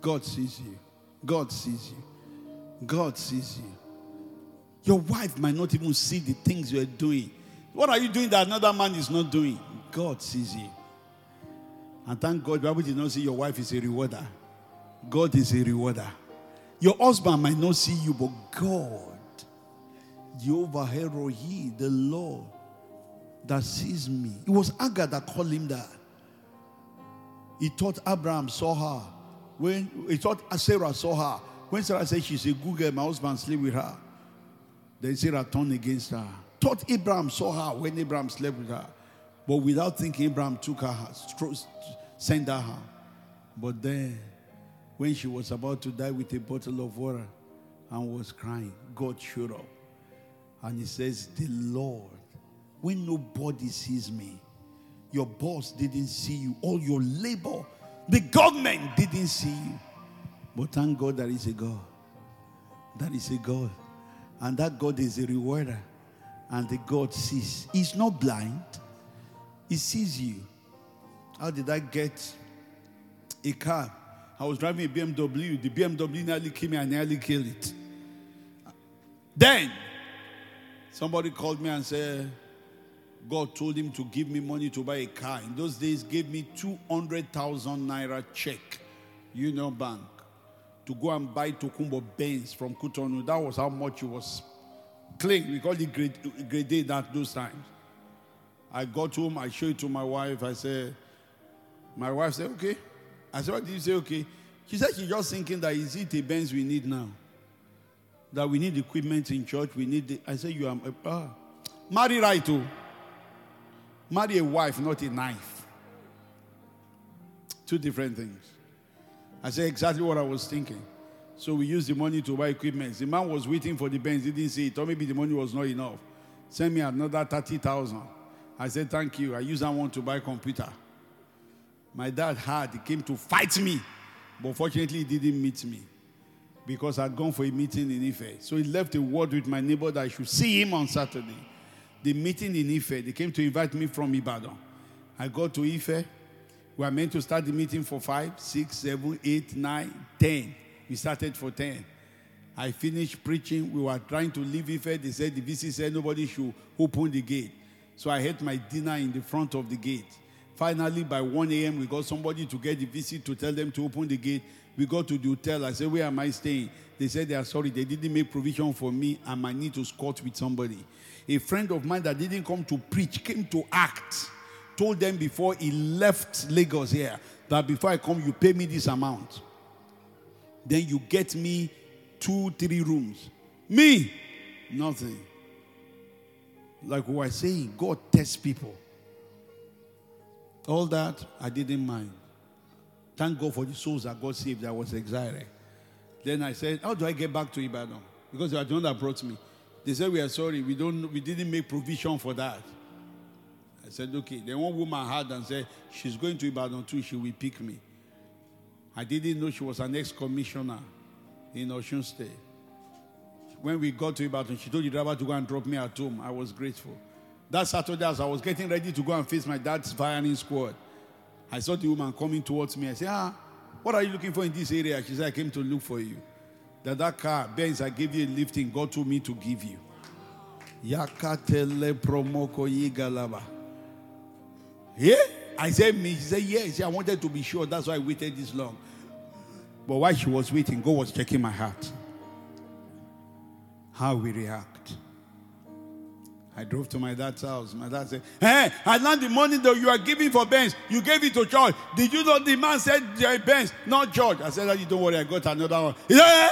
S3: God sees you. God sees you. God sees you. Your wife might not even see the things you are doing. What are you doing that another man is not doing? God sees you. And thank God, Bible did not say your wife is a rewarder. God is a rewarder. Your husband might not see you, but God, Jehovah El Roi, the Lord that sees me. It was Agar that called him that. He thought Abraham saw her. When he thought Sarah saw her. When Sarah said she's a good girl, my husband sleep with her. Then Sarah turned against her. Thought Abraham saw her when Abraham slept with her. But without thinking, Abraham took her, sent her. But then, when she was about to die with a bottle of water and was crying, God showed up. And he says, The Lord, when nobody sees me, your boss didn't see you, all your labor, the government didn't see you. But thank God there is a God. That is a God. And that God is a rewarder. And the God sees. He's not blind, He sees you. How did I get a car? I was driving a BMW. The BMW nearly came and nearly killed it. Then somebody called me and said, God told him to give me money to buy a car. In those days, gave me 200,000 naira check, Union Bank, to go and buy Tokunbo Benz from Cotonou. That was how much it was claimed. We called it grade, grade A that those times. I got home, I showed it to my wife. I said, my wife said, okay. I said, what did you say, okay? She said she's just thinking that is it a Benz we need now? That we need equipment in church, we need the, I said, you are, uh, marry right too. Marry a wife, not a knife. Two different things. I said exactly what I was thinking. So we used the money to buy equipment. The man was waiting for the Benz, he didn't see it, or maybe the money was not enough. Send me another 30,000. I said, thank you. I used that one to buy computer. My dad had, he came to fight me, but fortunately he didn't meet me because I'd gone for a meeting in Ife. So he left a word with my neighbor that I should see him on Saturday. The meeting in Ife, they came to invite me from Ibadan. I got to Ife. We were meant to start the meeting for five, six, seven, eight, nine, ten. We started for ten. I finished preaching. We were trying to leave Ife. They said the VC said nobody should open the gate. So I had my dinner in the front of the gate. Finally, by 1 a.m., we got somebody to get the visit to tell them to open the gate. We got to the hotel. I said, Where am I staying? They said they are sorry. They didn't make provision for me. I might need to squat with somebody. A friend of mine that didn't come to preach came to act. Told them before he left Lagos here that before I come, you pay me this amount. Then you get me two, three rooms. Me, nothing. Like we were saying, God tests people. All that I didn't mind. Thank God for the souls that God saved. that was excited. Then I said, How do I get back to Ibadan? Because they are the one that brought me. They said, We are sorry, we don't we didn't make provision for that. I said, Okay. Then one woman had and said, She's going to Ibadan too, she will pick me. I didn't know she was an ex-commissioner in Osun State. When we got to Ibadan, she told the driver to go and drop me at home. I was grateful. That Saturday, as I was getting ready to go and face my dad's firing squad, I saw the woman coming towards me. I said, Ah, what are you looking for in this area? She said, I came to look for you. That that car, Benz, I gave you a lifting, God told me to give you. Yakatele promoko yigalaba. Yeah? I said, me. She said, yes. I wanted to be sure. That's why I waited this long. But while she was waiting, God was checking my heart. How we react. I drove to my dad's house. My dad said, Hey, I now the money that you are giving for Benz, you gave it to church. Did you know the man said Benz, not church? I said, You don't worry, I got another one. Said, "Eh?"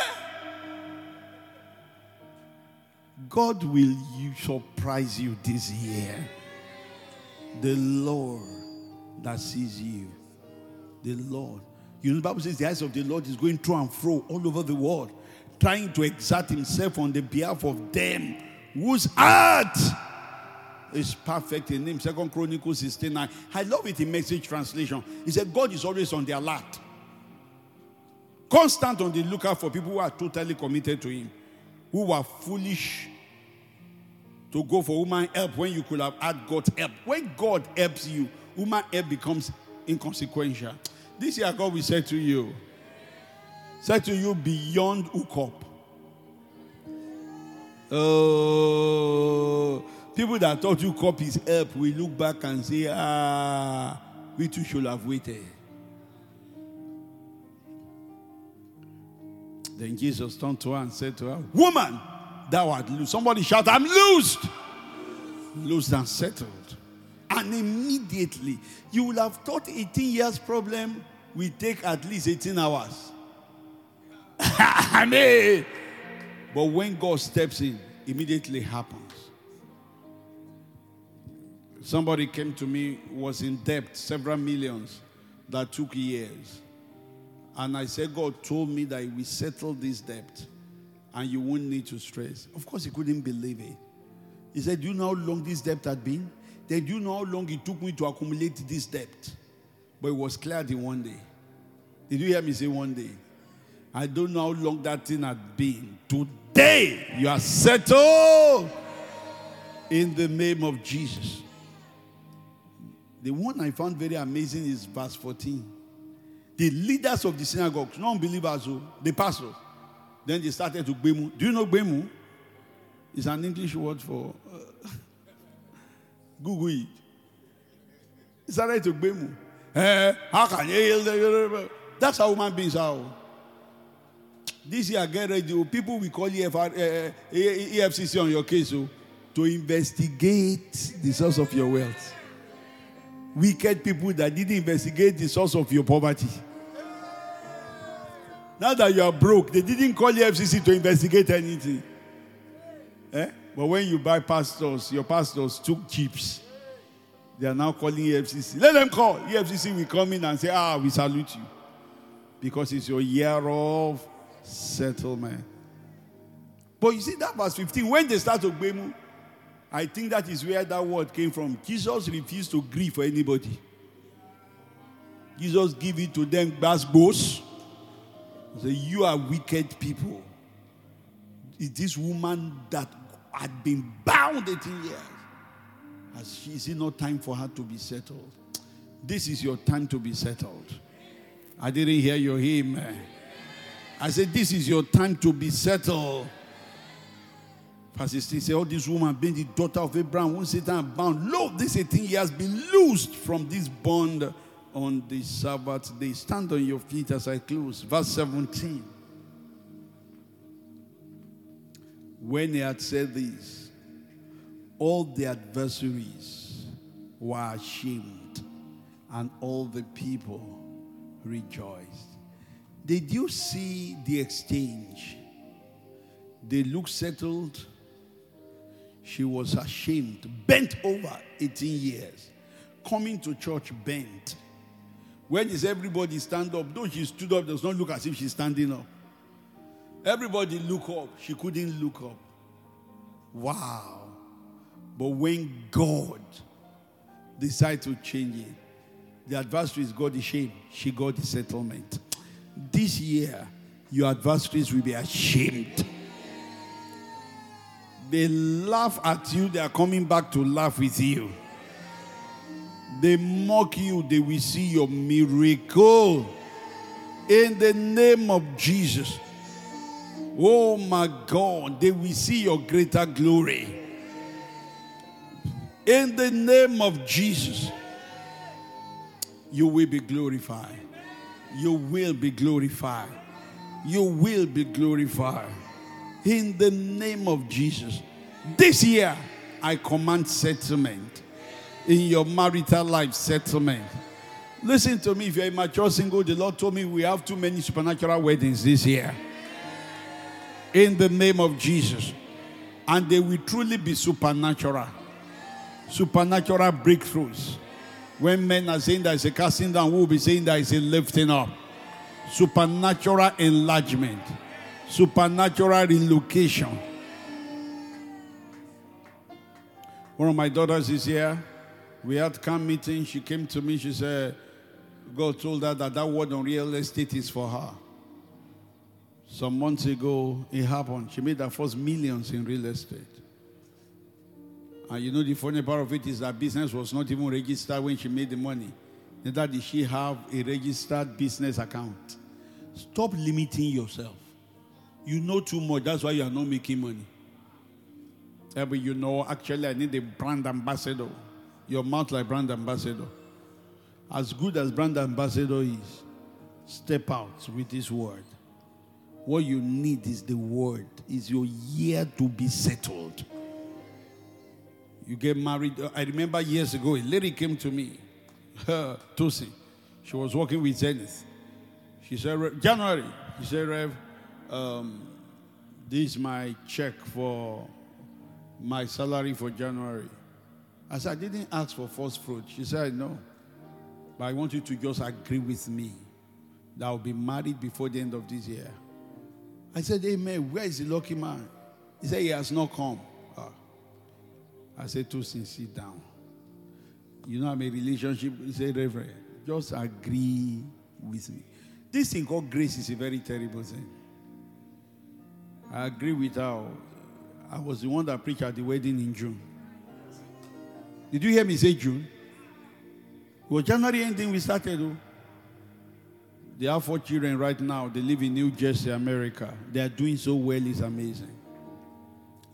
S3: God will you surprise you this year. The Lord that sees you. The Lord. You know, the Bible says the eyes of the Lord is going through and fro all over the world, trying to exert himself on the behalf of them whose heart is perfect in him. Second Chronicles 16 9. I love it in message translation. He said, God is always on the alert. Constant on the lookout for people who are totally committed to him, who are foolish to go for human help when you could have had God's help. When God helps you, human help becomes inconsequential. This year, God will say to you, say to you beyond hookup. Oh, people that thought you cop his help will look back and say, ah, we too should have waited. Then Jesus turned to her and said to her, Woman, thou art loosed. Somebody shout, I'm loosed. Loosed and settled. And immediately, you will have thought 18 years problem will take at least 18 hours. *laughs* I mean, but when God steps in, immediately happens. Somebody came to me, was in debt, several millions, that took years. And I said, God told me that we settle this debt and you won't need to stress. Of course, he couldn't believe it. He said, Do you know how long this debt had been? Then do you know how long it took me to accumulate this debt? But it was cleared in one day. Did you hear me say one day? I don't know how long that thing had been. Today, you are settled in the name of Jesus. The one I found very amazing is verse 14. The leaders of the synagogues, non believers, oh, the pastors, then they started to gbemu. Do you know gbemu? It's an English word for uh, *laughs* Google it. They started to gbemu. Eh, how can you? That's how human beings are. This year, get ready. People will call uh, EFCC on your case oh, to investigate the source of your wealth. Wicked people that didn't investigate the source of your poverty. Now that you are broke, they didn't call the FCC to investigate anything. Eh? But when you buy pastors, your pastors took chips. They are now calling EFCC. Let them call. EFCC will come in and say, Ah, we salute you. Because it's your year of settlement. But you see that verse 15, when they start to Ogbemu, I think that is where that word came from. Jesus refused to grieve for anybody. Jesus gave it to them, boss. Say, you are wicked people. Is this woman that had been bound 18 years? Has she, is it not time for her to be settled? This is your time to be settled. I didn't hear your hymn. I said, This is your time to be settled. Verse 16 said, Oh, this woman being the daughter of Abraham, who Satan bound. Lo, this 18 years been loosed from this bond on the Sabbath day. Stand on your feet as I close. Verse 17. When he had said this, all the adversaries were ashamed, and all the people rejoiced. Did you see the exchange? They looked settled. She was ashamed, bent over 18 years, coming to church bent. When is everybody stand up? Though she stood up, does not look as if she's standing up. Everybody look up. She couldn't look up. Wow. But when God decided to change it, the adversaries got the shame. She got the settlement. This year, your adversaries will be ashamed. They laugh at you, they are coming back to laugh with you. They mock you, they will see your miracle. In the name of Jesus. Oh my God, they will see your greater glory. In the name of Jesus, you will be glorified. You will be glorified. You will be glorified. In the name of Jesus. This year, I command settlement. In your marital life, settlement. Listen to me, if you're a mature single, the Lord told me we have too many supernatural weddings this year. In the name of Jesus. And they will truly be supernatural. Supernatural breakthroughs. When men are saying there is a casting down, we will be saying there is a lifting up. Supernatural enlargement. Supernatural relocation. One of my daughters is here. We had camp meeting. She came to me. She said, God told her that that word on real estate is for her. Some months ago, it happened. She made her first millions in real estate. And you know, the funny part of it is that business was not even registered when she made the money. Neither did she have a registered business account. Stop limiting yourself. You know too much. That's why you are not making money. Yeah, but you know, actually, I need a brand ambassador. Your mouth like brand ambassador. As good as brand ambassador is, step out with this word. What you need is the word. Is your year to be settled. You get married. I remember years ago, a lady came to me, Tosin. She was working with Zenith. She said, January. She said, Rev, um, this is my check for my salary for January. I said, I didn't ask for first fruit. She said, No. But I want you to just agree with me that I'll be married before the end of this year. I said, Amen. Where is the lucky man? He said, He has not come. I said, Tosin, sit down. You know, I'm a relationship. He said, Reverend, just agree with me. This thing called grace is a very terrible thing. I agree with her. I was the one that preached at the wedding in June. Did you hear me say June? It was January ending we started. Oh. They have four children right now. They live in New Jersey, America. They are doing so well, it's amazing.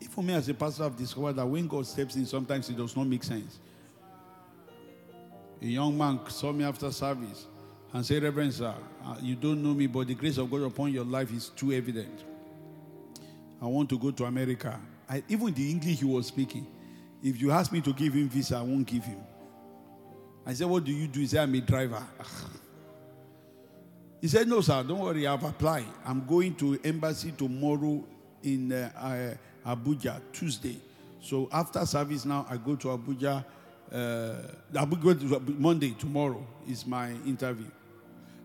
S3: For me as a pastor, I've discovered that when God steps in, sometimes it does not make sense. A young man saw me after service and said, Reverend, sir, uh, you don't know me, but the grace of God upon your life is too evident. I want to go to America. I, even the English he was speaking, if you ask me to give him visa, I won't give him. I said, What do you do? He said, I'm a driver. *sighs* He said, No, sir, don't worry, I've applied. I'm going to embassy tomorrow in uh, uh, Abuja, Tuesday. So after service now, I go to Abuja. Uh, to Monday, tomorrow is my interview.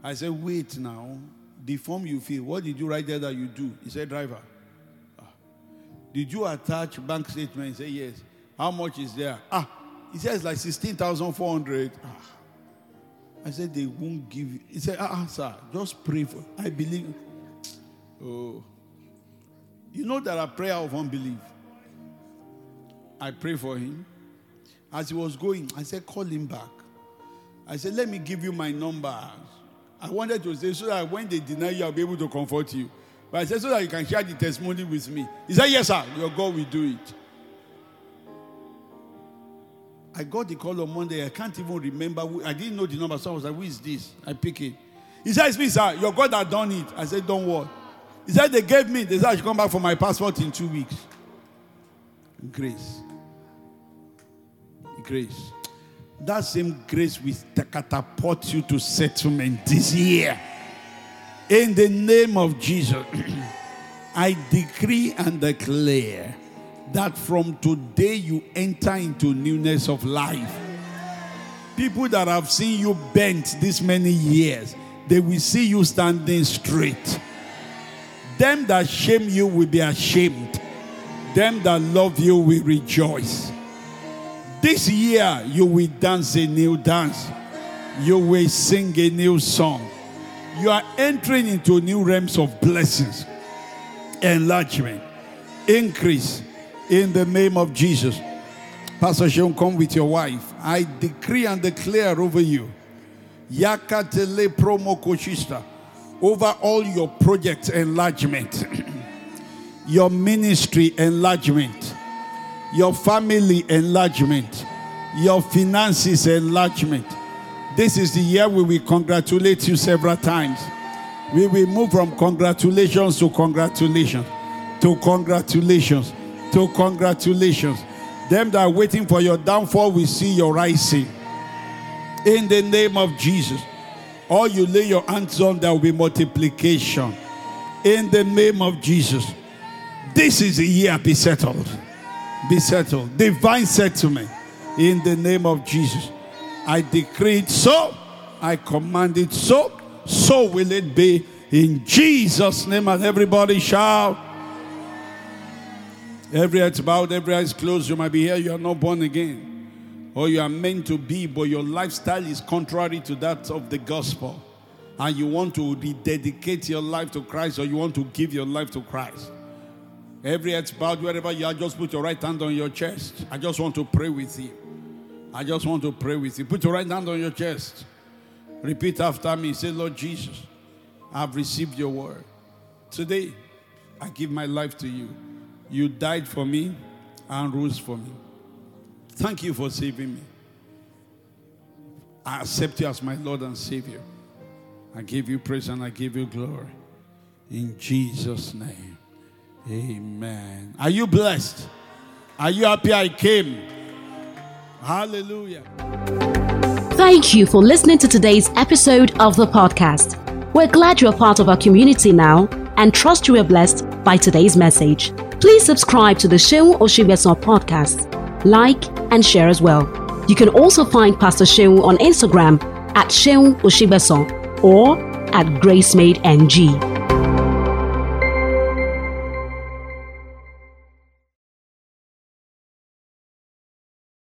S3: I said, Wait now. The form you fill, what did you write there that you do? He said, Driver. "Ah. Did you attach bank statement? He said, Yes. How much is there? Ah, he says like 16,400. Ah. I said, They won't give you. He said, Ah, ah, sir, just pray for I believe. Oh. You know there are prayer of unbelief. I pray for him. As he was going, I said, Call him back. I said, Let me give you my number. I wanted to say so that when they deny you, I'll be able to comfort you. But I said, So that you can share the testimony with me. He said, Yes, sir, your God will do it. I got the call on Monday. I can't even remember. I didn't know the number. So I was like, Who is this? I pick it. He said, It's me, sir. Your God had done it. I said, Don't worry. He said, They gave me. They said, I should come back for my passport in two weeks. Grace. Grace. That same grace will catapult you to settlement this year. In the name of Jesus, *clears throat* I decree and declare that from today you enter into newness of life. People that have seen you bent this many years, they will see you standing straight. Them that shame you will be ashamed. Them that love you will rejoice. This year you will dance a new dance. You will sing a new song. You are entering into new realms of blessings, enlargement, increase in the name of Jesus. Pastor Sean, come with your wife. I decree and declare over you. Yakatele promo koshista. Over all your projects, enlargement. your ministry, enlargement. Your family, enlargement. Your finances, enlargement. This is the year we will congratulate you several times. We will move from congratulations to congratulations to congratulations to congratulations. Them that are waiting for your downfall will see your rising. In the name of Jesus. All you lay your hands on, there will be multiplication. In the name of Jesus. This is a year, be settled. Be settled. Divine settlement. In the name of Jesus. I decree it so. I command it so. So will it be. In Jesus' name. And everybody shout. Every head's bowed, every eye's closed. You might be here, you are not born again. Or you are meant to be, but your lifestyle is contrary to that of the gospel. And you want to rededicate your life to Christ, or you want to give your life to Christ. Every head's bowed, wherever you are, just put your right hand on your chest. I just want to pray with you. I just want to pray with you. Put your right hand on your chest. Repeat after me. Say, Lord Jesus, I've received your word. Today, I give my life to you. You died for me and rose for me. Thank you for saving me. I accept you as my Lord and Savior. I give you praise and I give you glory. In Jesus' name. Amen. Are you blessed? Are you happy I came? Hallelujah.
S1: Thank you for listening to today's episode of the podcast. We're glad you're part of our community now and trust you were blessed by today's message. Please subscribe to the Shehu Oshibeson podcast, like, and share as well. You can also find Pastor Shehu on Instagram at Shehu Oshibeson or at GraceMadeNG.